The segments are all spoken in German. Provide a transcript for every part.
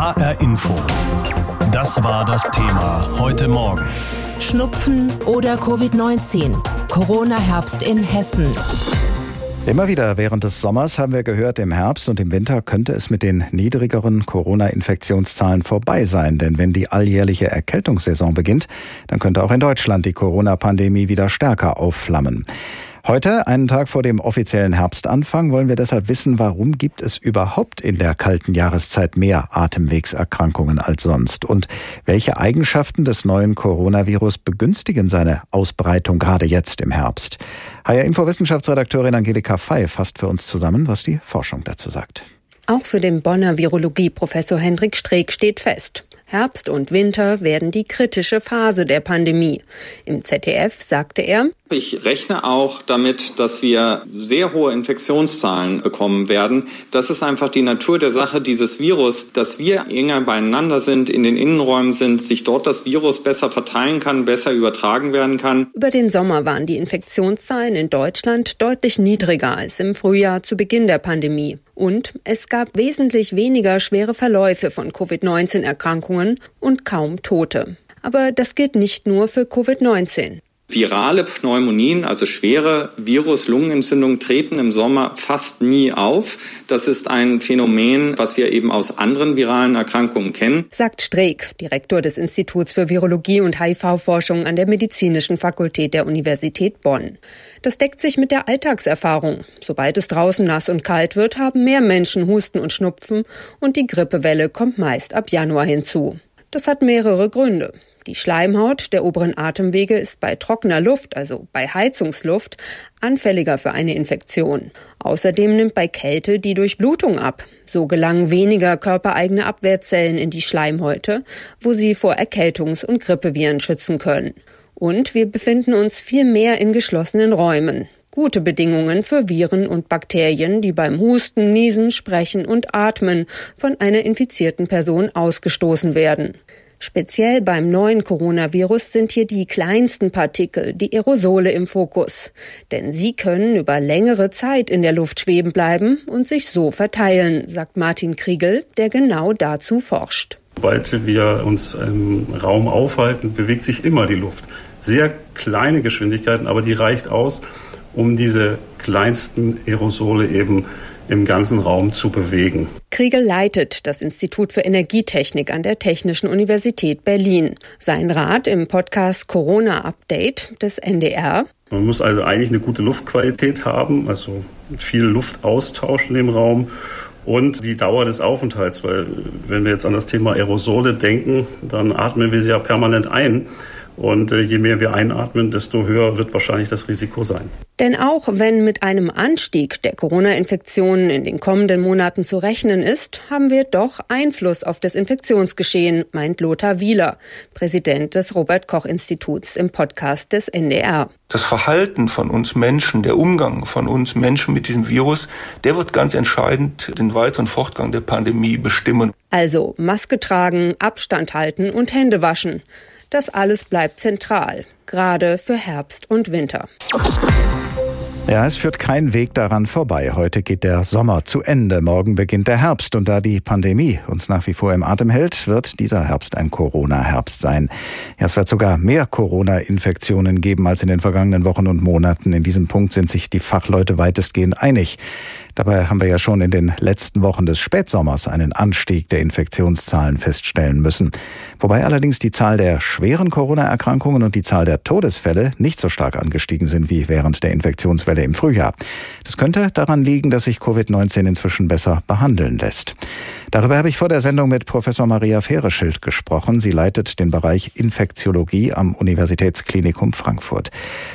HR Info. Das war das Thema heute Morgen. Schnupfen oder Covid-19. Corona-Herbst in Hessen. Immer wieder während des Sommers haben wir gehört, im Herbst und im Winter könnte es mit den niedrigeren Corona-Infektionszahlen vorbei sein. Denn wenn die alljährliche Erkältungssaison beginnt, dann könnte auch in Deutschland die Corona-Pandemie wieder stärker aufflammen. Heute, einen Tag vor dem offiziellen Herbstanfang, wollen wir deshalb wissen, warum gibt es überhaupt in der kalten Jahreszeit mehr Atemwegserkrankungen als sonst und welche Eigenschaften des neuen Coronavirus begünstigen seine Ausbreitung gerade jetzt im Herbst. HR Info Wissenschaftsredakteurin Angelika Fey fasst für uns zusammen, was die Forschung dazu sagt. Auch für den Bonner Virologie-Professor Hendrik Streeck steht fest. Herbst und Winter werden die kritische Phase der Pandemie. Im ZDF sagte er, ich rechne auch damit, dass wir sehr hohe Infektionszahlen bekommen werden. Das ist einfach die Natur der Sache dieses Virus, dass wir enger beieinander sind, in den Innenräumen sind, sich dort das Virus besser verteilen kann, besser übertragen werden kann. Über den Sommer waren die Infektionszahlen in Deutschland deutlich niedriger als im Frühjahr zu Beginn der Pandemie. Und es gab wesentlich weniger schwere Verläufe von Covid-19-Erkrankungen und kaum Tote. Aber das gilt nicht nur für Covid-19. Virale Pneumonien, also schwere Virus-Lungenentzündungen, treten im Sommer fast nie auf. Das ist ein Phänomen, was wir eben aus anderen viralen Erkrankungen kennen. Sagt Streeck, Direktor des Instituts für Virologie und HIV-Forschung an der Medizinischen Fakultät der Universität Bonn. Das deckt sich mit der Alltagserfahrung. Sobald es draußen nass und kalt wird, haben mehr Menschen Husten und Schnupfen und die Grippewelle kommt meist ab Januar hinzu. Das hat mehrere Gründe. Die Schleimhaut der oberen Atemwege ist bei trockener Luft, also bei Heizungsluft, anfälliger für eine Infektion. Außerdem nimmt bei Kälte die Durchblutung ab. So gelangen weniger körpereigene Abwehrzellen in die Schleimhäute, wo sie vor Erkältungs- und Grippeviren schützen können. Und wir befinden uns viel mehr in geschlossenen Räumen. Gute Bedingungen für Viren und Bakterien, die beim Husten, Niesen, Sprechen und Atmen von einer infizierten Person ausgestoßen werden. Speziell beim neuen Coronavirus sind hier die kleinsten Partikel, die Aerosole im Fokus. Denn sie können über längere Zeit in der Luft schweben bleiben und sich so verteilen, sagt Martin Kriegel, der genau dazu forscht. Sobald wir uns im Raum aufhalten, bewegt sich immer die Luft. Sehr kleine Geschwindigkeiten, aber die reicht aus, um diese kleinsten Aerosole eben im ganzen Raum zu bewegen. Kriegel leitet das Institut für Energietechnik an der Technischen Universität Berlin. Sein Rat im Podcast Corona Update des NDR. Man muss also eigentlich eine gute Luftqualität haben, also viel Luftaustausch in dem Raum und die Dauer des Aufenthalts, weil wenn wir jetzt an das Thema Aerosole denken, dann atmen wir sie ja permanent ein. Und äh, je mehr wir einatmen, desto höher wird wahrscheinlich das Risiko sein. Denn auch wenn mit einem Anstieg der Corona-Infektionen in den kommenden Monaten zu rechnen ist, haben wir doch Einfluss auf das Infektionsgeschehen, meint Lothar Wieler, Präsident des Robert Koch Instituts im Podcast des NDR. Das Verhalten von uns Menschen, der Umgang von uns Menschen mit diesem Virus, der wird ganz entscheidend den weiteren Fortgang der Pandemie bestimmen. Also Maske tragen, Abstand halten und Hände waschen. Das alles bleibt zentral, gerade für Herbst und Winter. Ja, es führt kein Weg daran vorbei. Heute geht der Sommer zu Ende. Morgen beginnt der Herbst. Und da die Pandemie uns nach wie vor im Atem hält, wird dieser Herbst ein Corona-Herbst sein. Ja, es wird sogar mehr Corona-Infektionen geben als in den vergangenen Wochen und Monaten. In diesem Punkt sind sich die Fachleute weitestgehend einig. Dabei haben wir ja schon in den letzten Wochen des Spätsommers einen Anstieg der Infektionszahlen feststellen müssen. Wobei allerdings die Zahl der schweren Corona-Erkrankungen und die Zahl der Todesfälle nicht so stark angestiegen sind wie während der Infektionswelle im Frühjahr. Das könnte daran liegen, dass sich Covid-19 inzwischen besser behandeln lässt. Darüber habe ich vor der Sendung mit Professor Maria Fehreschild gesprochen. Sie leitet den Bereich Infektiologie am Universitätsklinikum Frankfurt.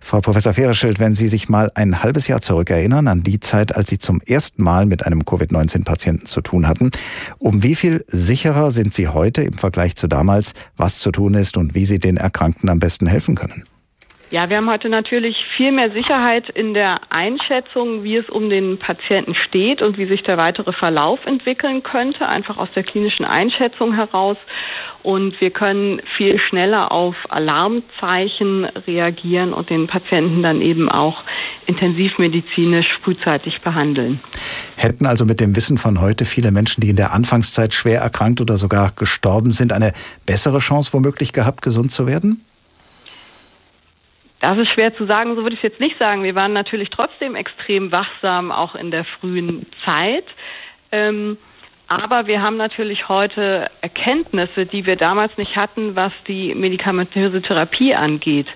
Frau Professor Fehreschild, wenn Sie sich mal ein halbes Jahr zurückerinnern an die Zeit, als Sie zum ersten Mal mit einem Covid-19-Patienten zu tun hatten, um wie viel sicherer sind Sie heute im Vergleich zu damals, was zu tun ist und wie Sie den Erkrankten am besten helfen können? Ja, wir haben heute natürlich viel mehr Sicherheit in der Einschätzung, wie es um den Patienten steht und wie sich der weitere Verlauf entwickeln könnte, einfach aus der klinischen Einschätzung heraus. Und wir können viel schneller auf Alarmzeichen reagieren und den Patienten dann eben auch intensivmedizinisch frühzeitig behandeln. Hätten also mit dem Wissen von heute viele Menschen, die in der Anfangszeit schwer erkrankt oder sogar gestorben sind, eine bessere Chance womöglich gehabt, gesund zu werden? Das ist schwer zu sagen, so würde ich es jetzt nicht sagen. Wir waren natürlich trotzdem extrem wachsam, auch in der frühen Zeit. Ähm, aber wir haben natürlich heute Erkenntnisse, die wir damals nicht hatten, was die medikamentöse Therapie angeht.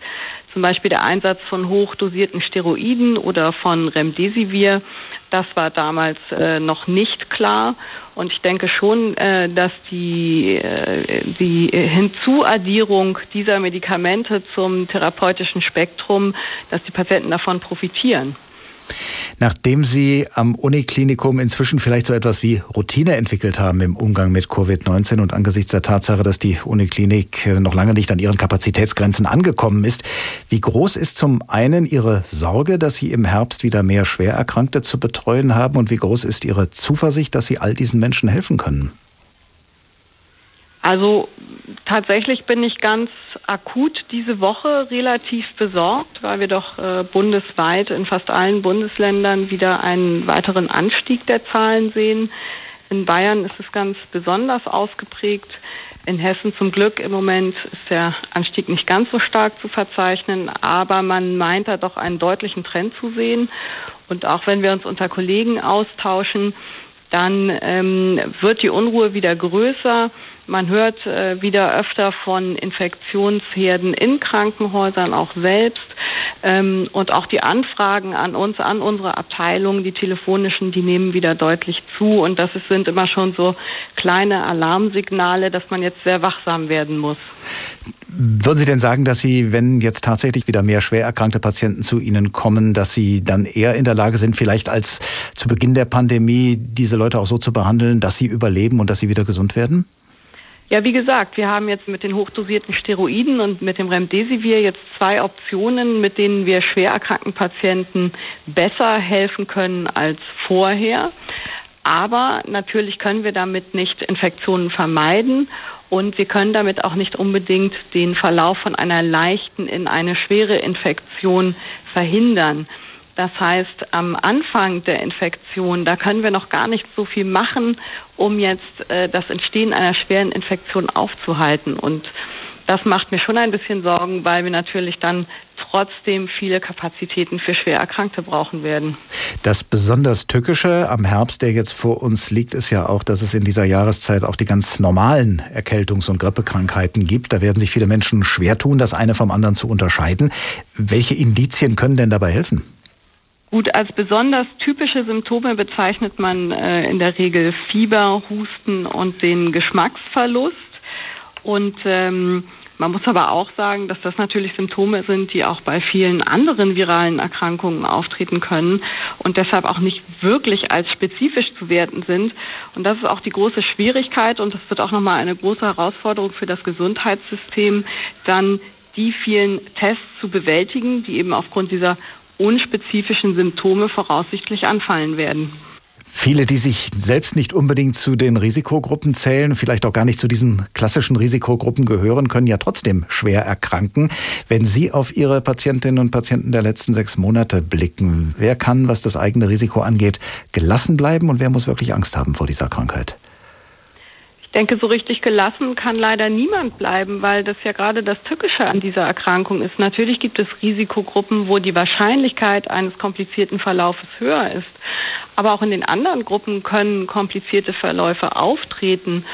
Zum Beispiel der Einsatz von hochdosierten Steroiden oder von Remdesivir. Das war damals äh, noch nicht klar. Und ich denke schon, äh, dass die, äh, die Hinzuaddierung dieser Medikamente zum therapeutischen Spektrum, dass die Patienten davon profitieren. Nachdem Sie am Uniklinikum inzwischen vielleicht so etwas wie Routine entwickelt haben im Umgang mit Covid-19 und angesichts der Tatsache, dass die Uniklinik noch lange nicht an ihren Kapazitätsgrenzen angekommen ist, wie groß ist zum einen Ihre Sorge, dass Sie im Herbst wieder mehr Schwererkrankte zu betreuen haben und wie groß ist Ihre Zuversicht, dass Sie all diesen Menschen helfen können? Also tatsächlich bin ich ganz akut diese Woche relativ besorgt, weil wir doch äh, bundesweit in fast allen Bundesländern wieder einen weiteren Anstieg der Zahlen sehen. In Bayern ist es ganz besonders ausgeprägt. In Hessen zum Glück im Moment ist der Anstieg nicht ganz so stark zu verzeichnen, aber man meint da doch einen deutlichen Trend zu sehen. Und auch wenn wir uns unter Kollegen austauschen, dann ähm, wird die Unruhe wieder größer. Man hört äh, wieder öfter von Infektionsherden in Krankenhäusern auch selbst. Ähm, und auch die Anfragen an uns, an unsere Abteilung, die telefonischen, die nehmen wieder deutlich zu. Und das sind immer schon so kleine Alarmsignale, dass man jetzt sehr wachsam werden muss. Würden Sie denn sagen, dass Sie, wenn jetzt tatsächlich wieder mehr schwer erkrankte Patienten zu Ihnen kommen, dass Sie dann eher in der Lage sind, vielleicht als zu Beginn der Pandemie diese Leute auch so zu behandeln, dass sie überleben und dass sie wieder gesund werden? Ja, wie gesagt, wir haben jetzt mit den hochdosierten Steroiden und mit dem Remdesivir jetzt zwei Optionen, mit denen wir schwer erkrankten Patienten besser helfen können als vorher. Aber natürlich können wir damit nicht Infektionen vermeiden und wir können damit auch nicht unbedingt den Verlauf von einer leichten in eine schwere Infektion verhindern. Das heißt, am Anfang der Infektion, da können wir noch gar nicht so viel machen, um jetzt äh, das Entstehen einer schweren Infektion aufzuhalten. Und das macht mir schon ein bisschen Sorgen, weil wir natürlich dann trotzdem viele Kapazitäten für schwer Erkrankte brauchen werden. Das besonders Tückische am Herbst, der jetzt vor uns liegt, ist ja auch, dass es in dieser Jahreszeit auch die ganz normalen Erkältungs- und Grippekrankheiten gibt. Da werden sich viele Menschen schwer tun, das eine vom anderen zu unterscheiden. Welche Indizien können denn dabei helfen? Gut, als besonders typische Symptome bezeichnet man äh, in der Regel Fieber, Husten und den Geschmacksverlust. Und ähm, man muss aber auch sagen, dass das natürlich Symptome sind, die auch bei vielen anderen viralen Erkrankungen auftreten können und deshalb auch nicht wirklich als spezifisch zu werten sind. Und das ist auch die große Schwierigkeit und das wird auch nochmal eine große Herausforderung für das Gesundheitssystem, dann die vielen Tests zu bewältigen, die eben aufgrund dieser unspezifischen Symptome voraussichtlich anfallen werden. Viele, die sich selbst nicht unbedingt zu den Risikogruppen zählen, vielleicht auch gar nicht zu diesen klassischen Risikogruppen gehören, können ja trotzdem schwer erkranken. Wenn Sie auf Ihre Patientinnen und Patienten der letzten sechs Monate blicken, wer kann, was das eigene Risiko angeht, gelassen bleiben und wer muss wirklich Angst haben vor dieser Krankheit? Denke, so richtig gelassen kann leider niemand bleiben, weil das ja gerade das Tückische an dieser Erkrankung ist. Natürlich gibt es Risikogruppen, wo die Wahrscheinlichkeit eines komplizierten Verlaufes höher ist. Aber auch in den anderen Gruppen können komplizierte Verläufe auftreten.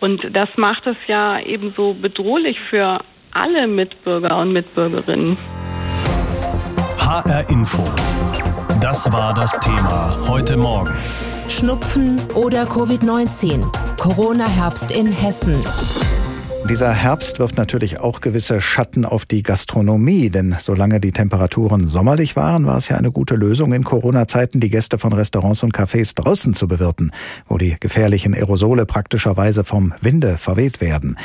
Und das macht es ja ebenso bedrohlich für alle Mitbürger und Mitbürgerinnen. HR Info. Das war das Thema heute Morgen. Schnupfen oder Covid-19. Corona-Herbst in Hessen. Dieser Herbst wirft natürlich auch gewisse Schatten auf die Gastronomie, denn solange die Temperaturen sommerlich waren, war es ja eine gute Lösung in Corona-Zeiten, die Gäste von Restaurants und Cafés draußen zu bewirten, wo die gefährlichen Aerosole praktischerweise vom Winde verweht werden.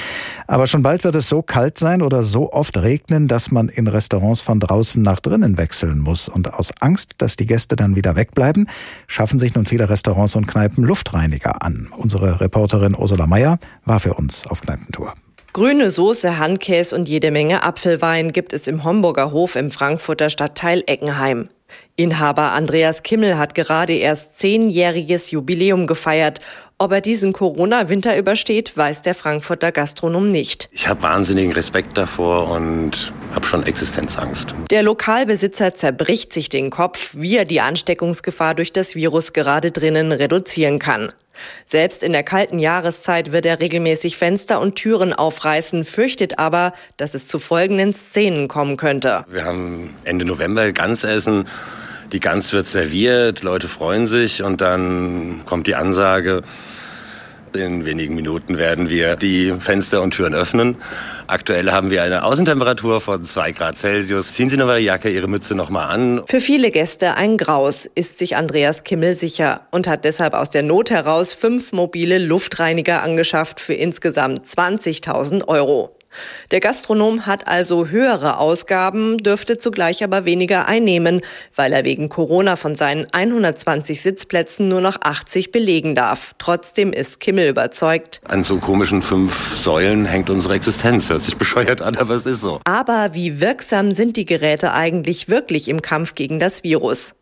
Aber schon bald wird es so kalt sein oder so oft regnen, dass man in Restaurants von draußen nach drinnen wechseln muss. Und aus Angst, dass die Gäste dann wieder wegbleiben, schaffen sich nun viele Restaurants und Kneipen Luftreiniger an. Unsere Reporterin Ursula Meyer war für uns auf Kneipentour. Grüne Soße, Handkäse und jede Menge Apfelwein gibt es im Homburger Hof im Frankfurter Stadtteil Eckenheim. Inhaber Andreas Kimmel hat gerade erst zehnjähriges Jubiläum gefeiert. Ob er diesen Corona-Winter übersteht, weiß der Frankfurter Gastronom nicht. Ich habe wahnsinnigen Respekt davor und habe schon Existenzangst. Der Lokalbesitzer zerbricht sich den Kopf, wie er die Ansteckungsgefahr durch das Virus gerade drinnen reduzieren kann. Selbst in der kalten Jahreszeit wird er regelmäßig Fenster und Türen aufreißen, fürchtet aber, dass es zu folgenden Szenen kommen könnte. Wir haben Ende November Gansessen. Die Gans wird serviert, Leute freuen sich und dann kommt die Ansage, in wenigen Minuten werden wir die Fenster und Türen öffnen. Aktuell haben wir eine Außentemperatur von zwei Grad Celsius. Ziehen Sie noch Ihre Jacke, Ihre Mütze noch mal an. Für viele Gäste ein Graus, ist sich Andreas Kimmel sicher und hat deshalb aus der Not heraus fünf mobile Luftreiniger angeschafft für insgesamt 20.000 Euro. Der Gastronom hat also höhere Ausgaben, dürfte zugleich aber weniger einnehmen, weil er wegen Corona von seinen 120 Sitzplätzen nur noch 80 belegen darf. Trotzdem ist Kimmel überzeugt. An so komischen fünf Säulen hängt unsere Existenz. Hört sich bescheuert an, aber es ist so. Aber wie wirksam sind die Geräte eigentlich wirklich im Kampf gegen das Virus?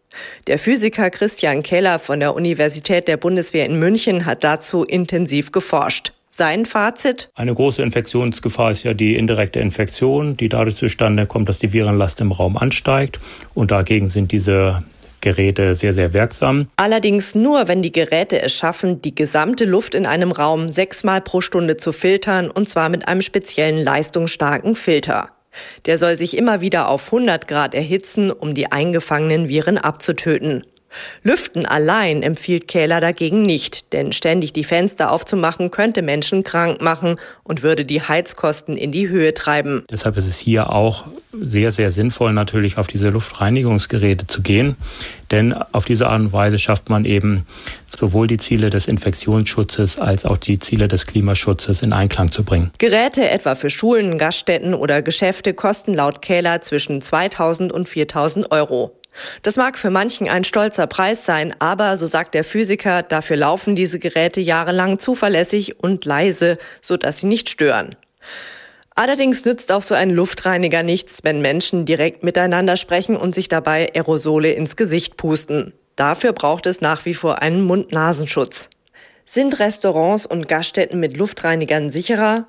Der Physiker Christian Keller von der Universität der Bundeswehr in München hat dazu intensiv geforscht. Sein Fazit? Eine große Infektionsgefahr ist ja die indirekte Infektion, die dadurch zustande kommt, dass die Virenlast im Raum ansteigt. Und dagegen sind diese Geräte sehr, sehr wirksam. Allerdings nur, wenn die Geräte es schaffen, die gesamte Luft in einem Raum sechsmal pro Stunde zu filtern, und zwar mit einem speziellen leistungsstarken Filter. Der soll sich immer wieder auf 100 Grad erhitzen, um die eingefangenen Viren abzutöten. Lüften allein empfiehlt Kähler dagegen nicht, denn ständig die Fenster aufzumachen könnte Menschen krank machen und würde die Heizkosten in die Höhe treiben. Deshalb ist es hier auch sehr, sehr sinnvoll, natürlich auf diese Luftreinigungsgeräte zu gehen, denn auf diese Art und Weise schafft man eben sowohl die Ziele des Infektionsschutzes als auch die Ziele des Klimaschutzes in Einklang zu bringen. Geräte etwa für Schulen, Gaststätten oder Geschäfte kosten laut Kähler zwischen 2000 und 4000 Euro. Das mag für manchen ein stolzer Preis sein, aber, so sagt der Physiker, dafür laufen diese Geräte jahrelang zuverlässig und leise, sodass sie nicht stören. Allerdings nützt auch so ein Luftreiniger nichts, wenn Menschen direkt miteinander sprechen und sich dabei Aerosole ins Gesicht pusten. Dafür braucht es nach wie vor einen Mund-Nasenschutz. Sind Restaurants und Gaststätten mit Luftreinigern sicherer?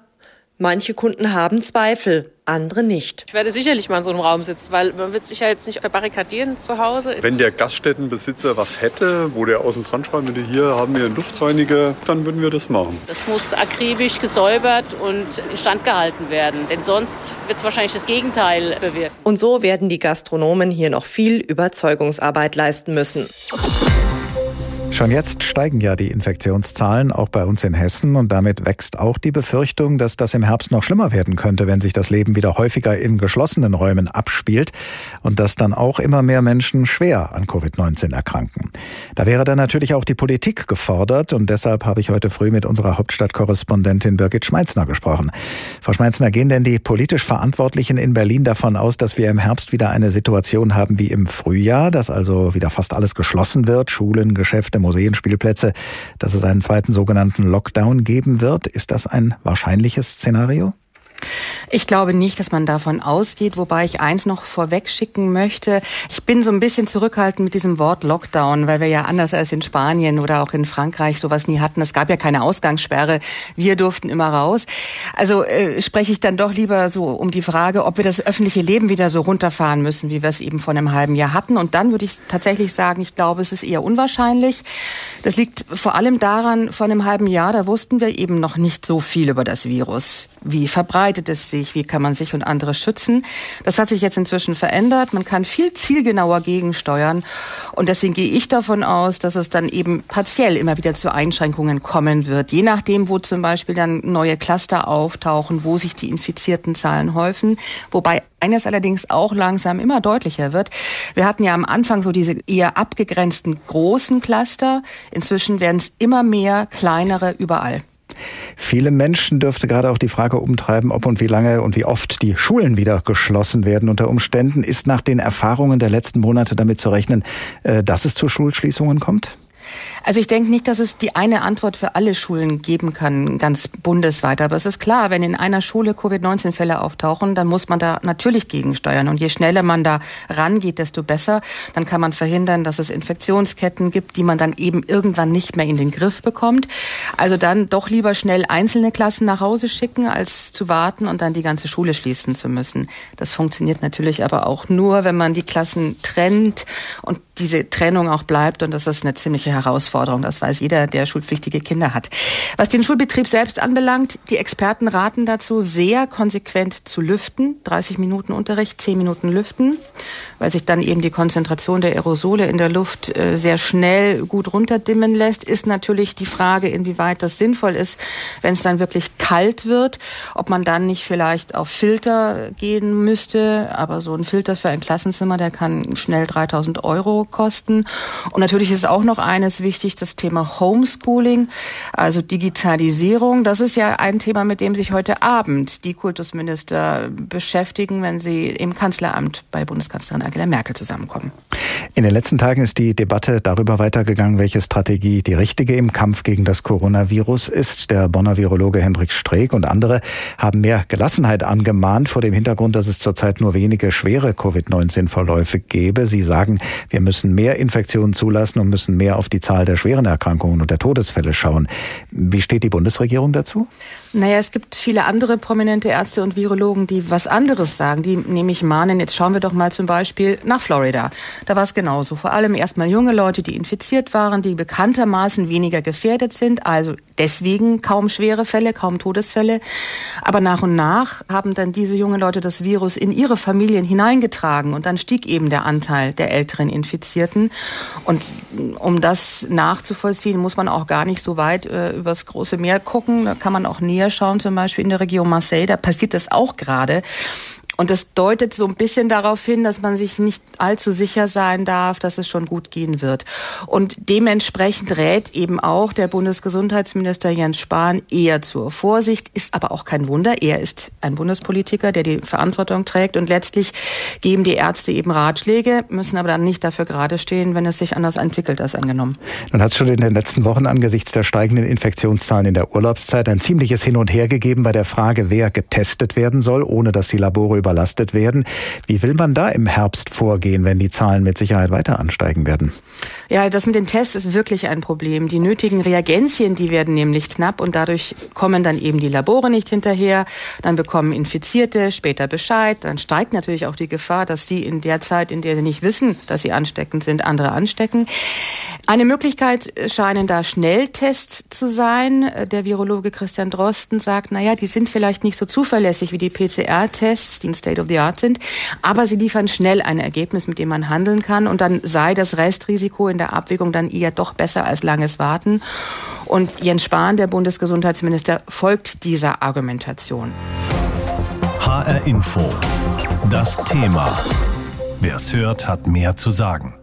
Manche Kunden haben Zweifel, andere nicht. Ich werde sicherlich mal in so einem Raum sitzen, weil man wird sich ja jetzt nicht verbarrikadieren zu Hause. Wenn der Gaststättenbesitzer was hätte, wo der außen dran schreiben würde, hier haben wir einen Luftreiniger, dann würden wir das machen. Das muss akribisch gesäubert und instand gehalten werden, denn sonst wird es wahrscheinlich das Gegenteil bewirken. Und so werden die Gastronomen hier noch viel Überzeugungsarbeit leisten müssen. Schon jetzt steigen ja die Infektionszahlen auch bei uns in Hessen und damit wächst auch die Befürchtung, dass das im Herbst noch schlimmer werden könnte, wenn sich das Leben wieder häufiger in geschlossenen Räumen abspielt und dass dann auch immer mehr Menschen schwer an Covid-19 erkranken. Da wäre dann natürlich auch die Politik gefordert und deshalb habe ich heute früh mit unserer Hauptstadtkorrespondentin Birgit Schmeitzner gesprochen. Frau Schmeitzner, gehen denn die politisch Verantwortlichen in Berlin davon aus, dass wir im Herbst wieder eine Situation haben wie im Frühjahr, dass also wieder fast alles geschlossen wird, Schulen, Geschäfte, Museen, Spielplätze, dass es einen zweiten sogenannten Lockdown geben wird. Ist das ein wahrscheinliches Szenario? Ich glaube nicht, dass man davon ausgeht, wobei ich eins noch vorweg schicken möchte. Ich bin so ein bisschen zurückhaltend mit diesem Wort Lockdown, weil wir ja anders als in Spanien oder auch in Frankreich sowas nie hatten. Es gab ja keine Ausgangssperre. Wir durften immer raus. Also äh, spreche ich dann doch lieber so um die Frage, ob wir das öffentliche Leben wieder so runterfahren müssen, wie wir es eben vor einem halben Jahr hatten. Und dann würde ich tatsächlich sagen, ich glaube, es ist eher unwahrscheinlich. Das liegt vor allem daran, vor einem halben Jahr, da wussten wir eben noch nicht so viel über das Virus. Wie verbreitet es sich? Wie kann man sich und andere schützen? Das hat sich jetzt inzwischen verändert. Man kann viel zielgenauer gegensteuern. Und deswegen gehe ich davon aus, dass es dann eben partiell immer wieder zu Einschränkungen kommen wird. Je nachdem, wo zum Beispiel dann neue Cluster auftauchen, wo sich die infizierten Zahlen häufen. Wobei eines allerdings auch langsam immer deutlicher wird. Wir hatten ja am Anfang so diese eher abgegrenzten großen Cluster. Inzwischen werden es immer mehr kleinere überall. Viele Menschen dürfte gerade auch die Frage umtreiben, ob und wie lange und wie oft die Schulen wieder geschlossen werden unter Umständen. Ist nach den Erfahrungen der letzten Monate damit zu rechnen, äh, dass es zu Schulschließungen kommt? Also ich denke nicht, dass es die eine Antwort für alle Schulen geben kann, ganz bundesweit. Aber es ist klar, wenn in einer Schule Covid-19-Fälle auftauchen, dann muss man da natürlich gegensteuern. Und je schneller man da rangeht, desto besser. Dann kann man verhindern, dass es Infektionsketten gibt, die man dann eben irgendwann nicht mehr in den Griff bekommt. Also dann doch lieber schnell einzelne Klassen nach Hause schicken, als zu warten und dann die ganze Schule schließen zu müssen. Das funktioniert natürlich aber auch nur, wenn man die Klassen trennt und diese Trennung auch bleibt. Und das ist eine ziemliche Herausforderung. Das weiß jeder, der schulpflichtige Kinder hat. Was den Schulbetrieb selbst anbelangt, die Experten raten dazu, sehr konsequent zu lüften. 30 Minuten Unterricht, 10 Minuten lüften, weil sich dann eben die Konzentration der Aerosole in der Luft äh, sehr schnell gut runterdimmen lässt. Ist natürlich die Frage, inwieweit das sinnvoll ist, wenn es dann wirklich kalt wird, ob man dann nicht vielleicht auf Filter gehen müsste. Aber so ein Filter für ein Klassenzimmer, der kann schnell 3000 Euro kosten. Und natürlich ist auch noch eines wichtig, das Thema Homeschooling, also Digitalisierung. Das ist ja ein Thema, mit dem sich heute Abend die Kultusminister beschäftigen, wenn sie im Kanzleramt bei Bundeskanzlerin Angela Merkel zusammenkommen. In den letzten Tagen ist die Debatte darüber weitergegangen, welche Strategie die richtige im Kampf gegen das Coronavirus ist. Der Bonner Virologe Hendrik Streeck und andere haben mehr Gelassenheit angemahnt vor dem Hintergrund, dass es zurzeit nur wenige schwere Covid-19-Verläufe gäbe. Sie sagen, wir müssen mehr Infektionen zulassen und müssen mehr auf die Zahl der schweren Erkrankungen und der Todesfälle schauen. Wie steht die Bundesregierung dazu? Naja, es gibt viele andere prominente Ärzte und Virologen, die was anderes sagen, die nämlich mahnen, jetzt schauen wir doch mal zum Beispiel nach Florida. Da war es genauso. Vor allem erstmal junge Leute, die infiziert waren, die bekanntermaßen weniger gefährdet sind, also deswegen kaum schwere Fälle, kaum Todesfälle. Aber nach und nach haben dann diese jungen Leute das Virus in ihre Familien hineingetragen und dann stieg eben der Anteil der älteren Infizierten. Und um das nachzuvollziehen, muss man auch gar nicht so weit äh, übers große Meer gucken. Da kann man auch näher näher schauen, zum Beispiel in der Region Marseille, da passiert das auch gerade. Und das deutet so ein bisschen darauf hin, dass man sich nicht allzu sicher sein darf, dass es schon gut gehen wird. Und dementsprechend rät eben auch der Bundesgesundheitsminister Jens Spahn eher zur Vorsicht, ist aber auch kein Wunder. Er ist ein Bundespolitiker, der die Verantwortung trägt. Und letztlich geben die Ärzte eben Ratschläge, müssen aber dann nicht dafür gerade stehen, wenn es sich anders entwickelt als angenommen. Nun hat es schon in den letzten Wochen angesichts der steigenden Infektionszahlen in der Urlaubszeit ein ziemliches Hin und Her gegeben bei der Frage, wer getestet werden soll, ohne dass die Labore überlastet werden. Wie will man da im Herbst vorgehen, wenn die Zahlen mit Sicherheit weiter ansteigen werden? Ja, das mit den Tests ist wirklich ein Problem. Die nötigen Reagenzien, die werden nämlich knapp und dadurch kommen dann eben die Labore nicht hinterher. Dann bekommen Infizierte später Bescheid. Dann steigt natürlich auch die Gefahr, dass sie in der Zeit, in der sie nicht wissen, dass sie ansteckend sind, andere anstecken. Eine Möglichkeit scheinen da Schnelltests zu sein. Der Virologe Christian Drosten sagt, naja, die sind vielleicht nicht so zuverlässig wie die PCR-Tests, die State of the Art sind, aber sie liefern schnell ein Ergebnis, mit dem man handeln kann und dann sei das Restrisiko in der Abwägung dann eher doch besser als langes Warten. Und Jens Spahn, der Bundesgesundheitsminister, folgt dieser Argumentation. HR Info. Das Thema. Wer es hört, hat mehr zu sagen.